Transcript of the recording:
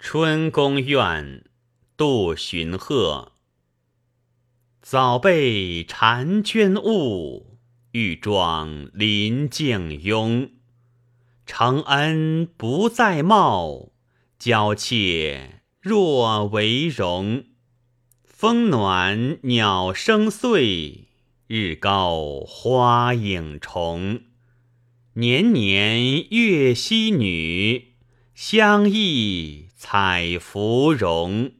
春宫苑，杜荀鹤。早被婵娟误，欲妆临静慵。承恩不再貌，娇怯若为荣。风暖鸟声碎，日高花影重。年年月溪女，相忆采芙蓉。